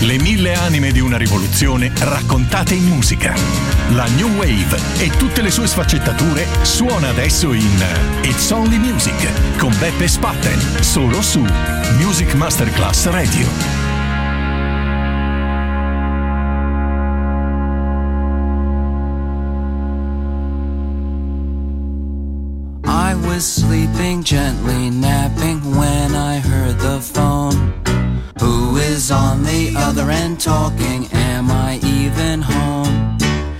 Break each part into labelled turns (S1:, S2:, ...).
S1: Le mille anime di una rivoluzione raccontate in musica. La New Wave e tutte le sue sfaccettature suona adesso in It's Only Music con Beppe Spatten, solo su Music Masterclass Radio.
S2: I was sleeping gently, napping when I heard the phone. Who is on the other end talking? Am I even home?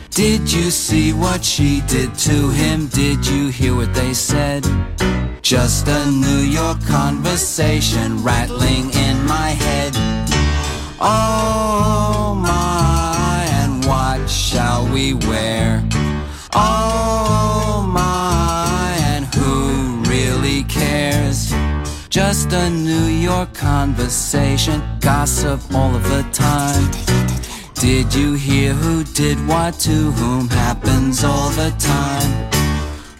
S2: Did you see what she did to him? Did you hear what they said? Just a New York conversation rattling in my head. Oh my, and what shall we wear? Oh Just a New York conversation, gossip all of the time. Did you hear who did what to whom happens all the time?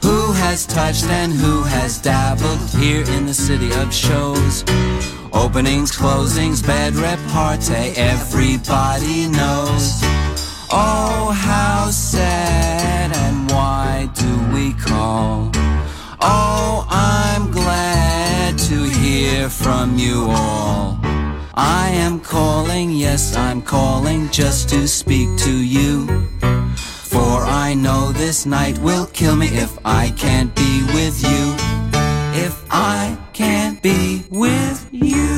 S2: Who has touched and who has dabbled here in the city of shows? Openings, closings, bed repartee, eh, everybody knows. Oh, how sad and why do we call? You all. I am calling, yes, I'm calling just to speak to you. For I know this night will kill me if I can't be with you. If I can't be with you.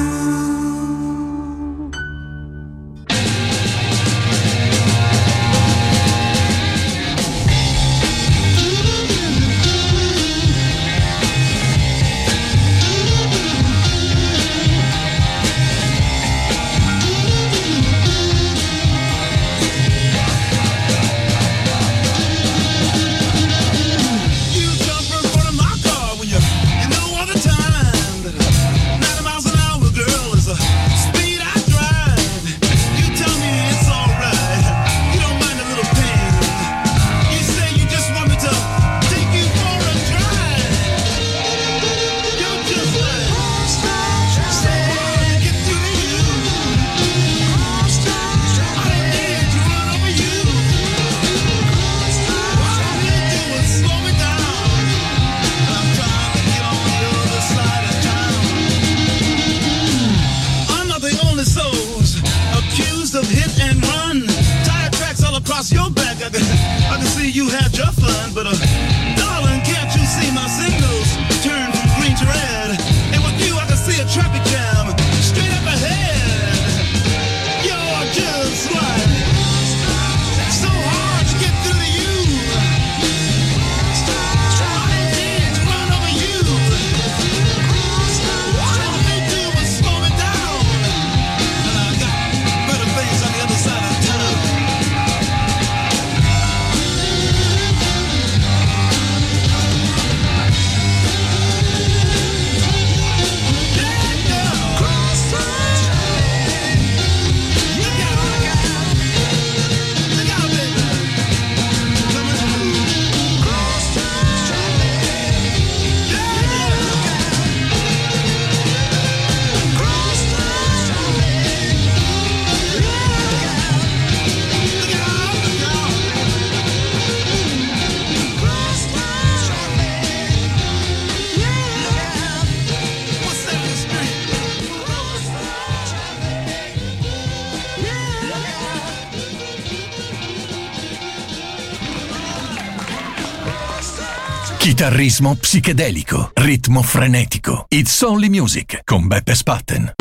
S1: Chitarrismo psichedelico, ritmo frenetico. It's Only Music con Beppe Spatten.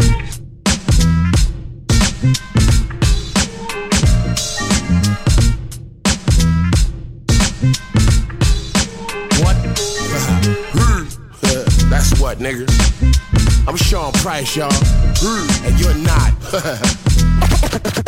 S3: What? That's what, nigga. I'm Sean Price, y'all. And you're not.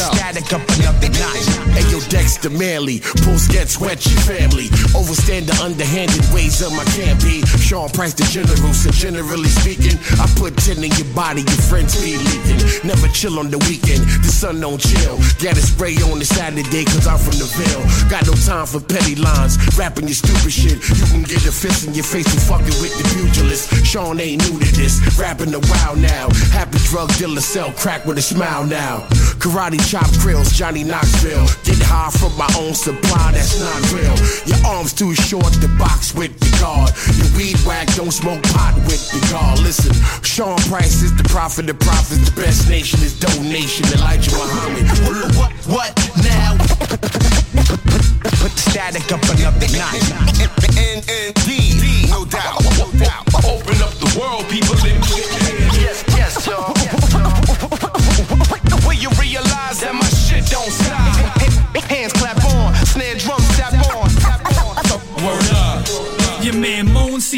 S3: static up another notch. Hey yo, Dexter Manley, pull sketch, wet your family. Overstand the underhanded ways of my campaign. Sean Price, the general, so generally speaking, I put 10 in your body, your friends be leaking. Never chill on the weekend, the sun don't chill. Got a spray on the Saturday, cause I'm from the Ville. Got no time for petty lines, rapping your stupid shit. You can get a fist in your face for fucking with the pugilist. Sean ain't new to this, rapping a while now. Happy drug dealer sell crack with a smile now. Karate chop grills, Johnny Knoxville. Get high from my own supply, that's not real. Your arms too short to box with the guard. Your weed whack, don't smoke pot with the guard. Listen, Sean Price is the prophet of prophets. The best nation is donation. Elijah Muhammad. What, what, now? Put the static up another notch.
S4: Indeed, no doubt.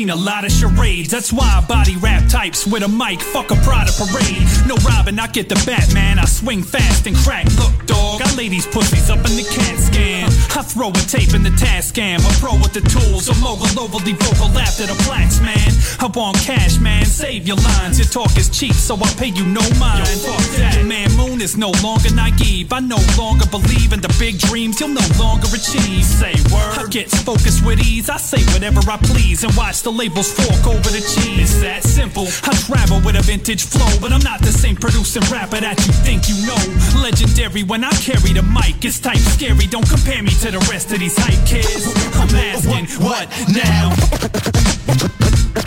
S5: Seen a lot of charades. That's why I body rap types with a mic. Fuck a Prada parade. No Robin, I get the Batman. I swing fast and crack. Look, dog, I lay these pussies up in the CAT scan. I throw a tape in the task cam. A pro with the tools. A mogul overly vocal after the plaques, man. I want cash, man. Save your lines. Your talk is cheap, so I pay you no mind. fuck that. Your man Moon is no longer naive. I no longer believe in the big dreams you'll no longer achieve. Say word. I get focused with ease. I say whatever I please and watch the labels fork over the cheese. It's that simple. I travel with a vintage flow, but I'm not the same producing rapper that you think you know. Legendary when I carry the mic. It's type scary. Don't compare me to the rest of these hype kids. I'm asking, what now?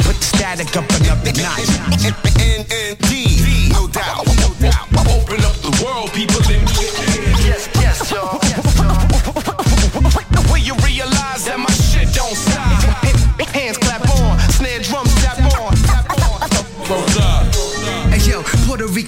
S3: Put static up another notch.
S4: Indeed, no doubt, no doubt. Open up the world, people in the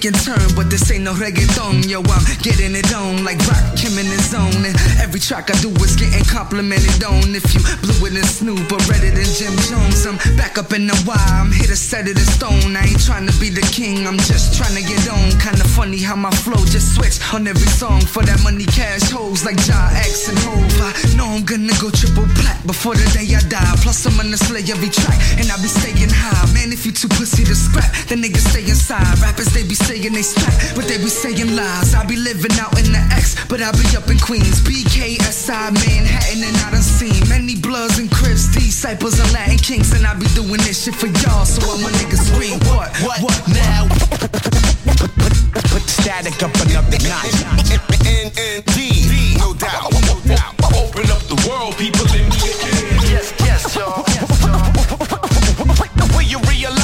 S6: Rican turn, but this ain't no reggaeton. Yo, I'm getting it on like Rakim in his zone. And every track I do is getting complimented on. If you blew it in Snoop or read it in Jim Jones, I'm back up in the Y. I'm here to set it in stone. I ain't trying to be the king, I'm just trying to get on. Kinda funny how my flow just switch on every song for that money cash hoes like Ja X and Hove. I know I'm gonna go triple plat before the day I die. Plus, I'm gonna slay every track and I'll be staying high. Man, if you too pussy to scrap, then niggas stay inside. Rappers, they be saying they strap, but they be saying lies. I be living out in the X, but I be up in Queens. BKSI, Manhattan, and I done seen many Bloods and Crips, disciples and Latin Kings, and I be doing this shit for y'all. So all my niggas scream, what, what, what now?
S3: Put the static up another notch.
S4: Indeed, no doubt, no doubt. Open up the world, people in the
S3: Yes, yes, y'all.
S4: Where you realize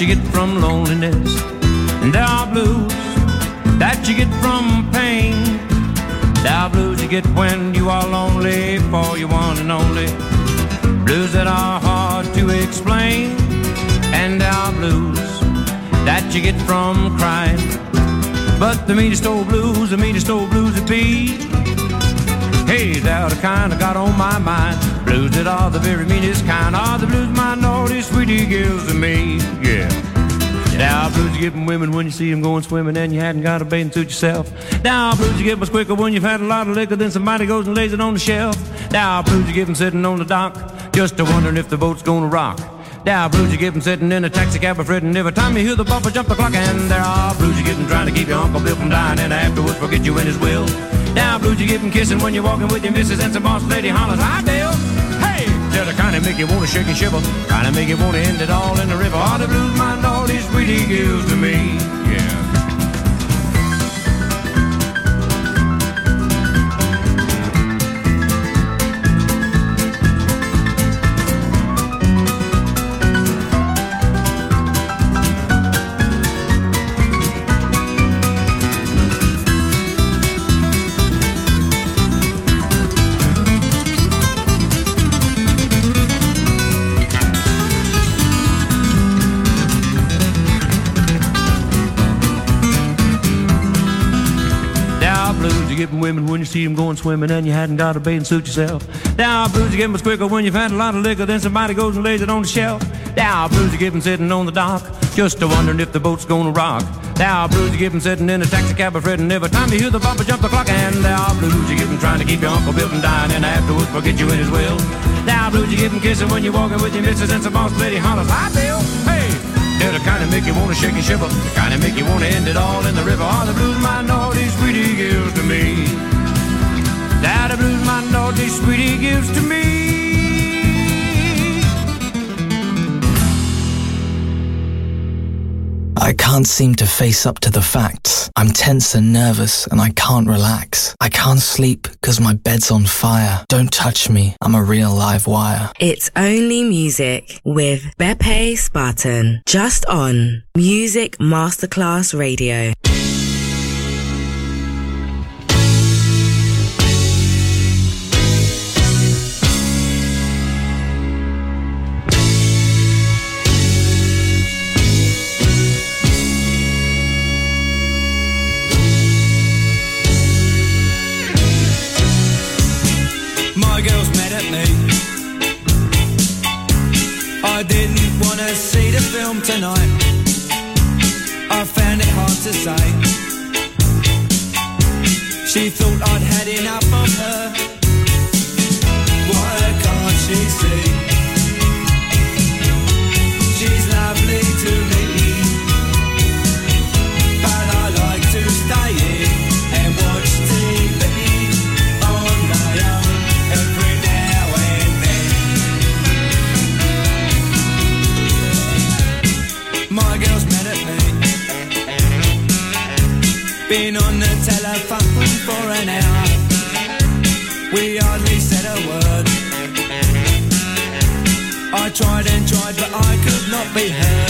S7: That you get from loneliness. And there are blues that you get from pain. There are blues you get when you are lonely for your one and only. Blues that are hard to explain. And there are blues that you get from crying. But the meanest old blues, the meanest old blues it be. Hey, they're the kind I got on my mind. Blues that are the very meanest kind are the blues my naughty sweetie gives to me. Yeah. Now blues you get from women when you see them going swimming and you hadn't got a bathing suit yourself. Now blues you get much quicker when you've had a lot of liquor than somebody goes and lays it on the shelf. Now blues you get them sitting on the dock just a wondering if the boat's gonna rock. Now blues you get them sitting in a taxi cab fretting every time you hear the bumper jump the clock. And there are blues you get them trying to keep your Uncle Bill from dying and afterwards forget you in his will. Now blues you get them kissing when you're walking with your missus and some boss lady hollers, Hi Bill! Hey! They're kind of make you wanna shake and shiver, kind of make you wanna end it all in the river. All the blues my naughty sweetie gives to me. Blues you get from women when you see them going swimming and you hadn't got a bathing suit yourself. Are blues you get much quicker when you've had a lot of liquor then somebody goes and lays it on the shelf. Are blues you get them sitting on the dock just a wondering if the boat's gonna rock. Are blues you get them sitting in a taxi cab fretting every time you hear the bumper jump the clock. And are blues you get them trying to keep your Uncle Bill from dying and afterwards forget you in his will. Are blues you get them kissing when you're walking with your missus and some boss lady hollers, Hi Bill! Hey! They're the kind of make you wanna shake and shiver, the kind of make you wanna end it all in the river. All the blues sweetie gives to me. That the blues my naughty sweetie gives to me.
S8: I can't seem to face up to the facts. I'm tense and nervous and I can't relax. I can't sleep because my bed's on fire. Don't touch me, I'm a real live wire.
S9: It's only music with Beppe Spatten, just on Music Masterclass Radio.
S10: Tonight. I found it hard to say. She thought I'd had enough Been on the telephone for an hour. We hardly said a word. I tried and tried, but I could not be heard.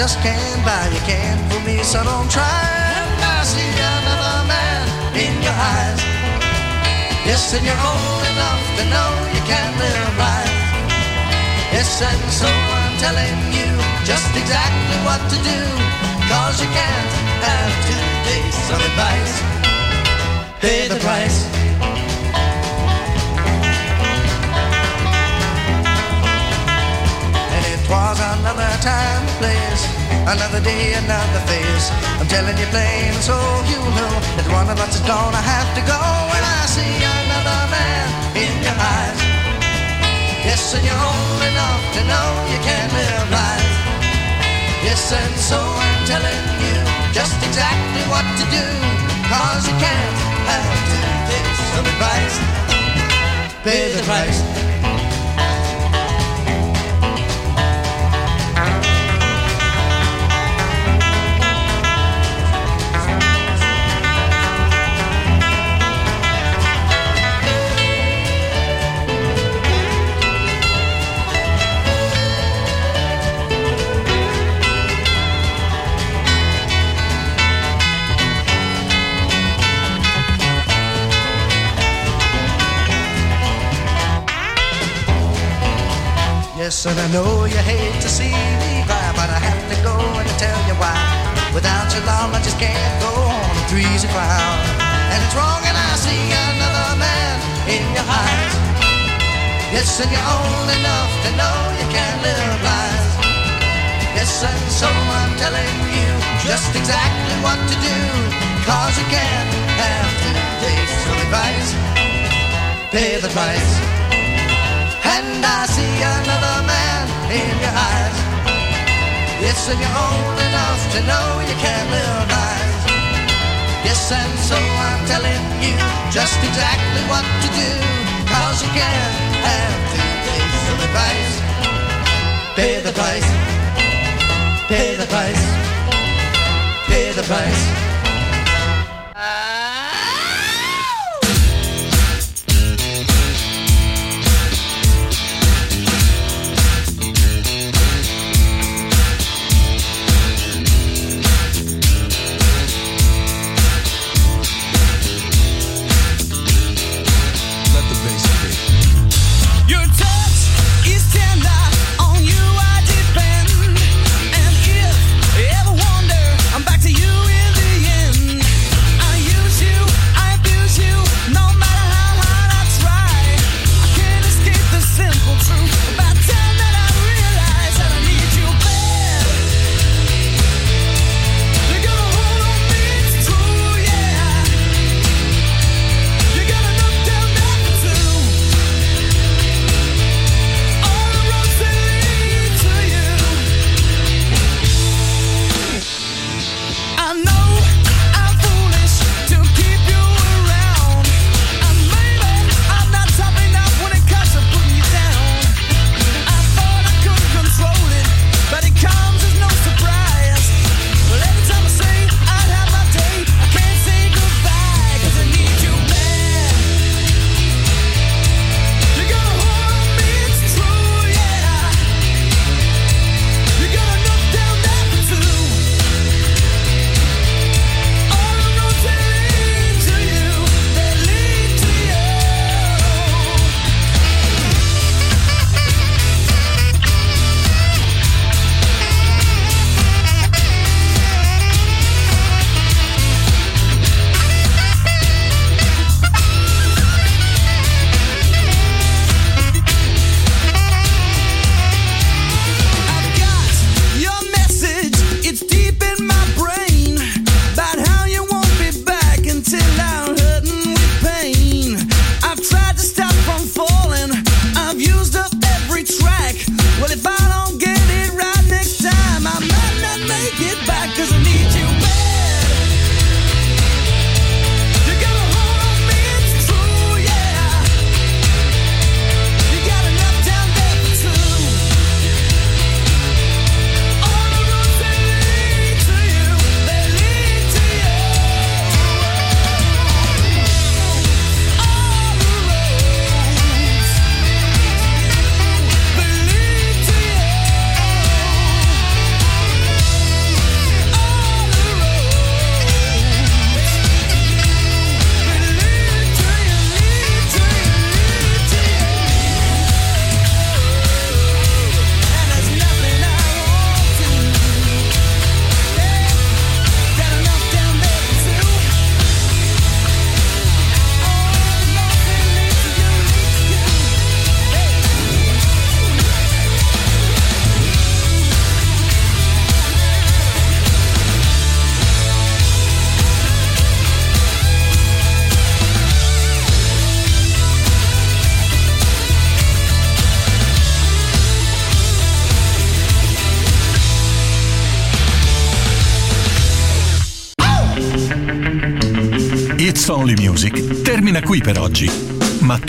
S11: Just can't place, another day, another face. I'm telling you plain, so you know that one of us is gonna have to go. And I see another man in your eyes. Yes, and you're old enough to know you can't live life. Yes, and so I'm telling you just exactly what to do. Cause you can't have two days of advice. Pay the price. And I know you hate to see me cry, but I have to go and tell you why. Without your love, I just can't go on. I'm three's a crowd, and it's wrong, and I see another man in your eyes. Yes, and you're old enough to know you can't live lies. Yes, and so I'm telling you just exactly what to do, cause you can't have two days of advice. Pay the price. And I see another man in your eyes. Yes, and you're old enough to know you can't live lies. Yes, and so I'm telling you just exactly what to do. Cause you can't have two days of advice. Pay the price. Pay the price. Pay the price.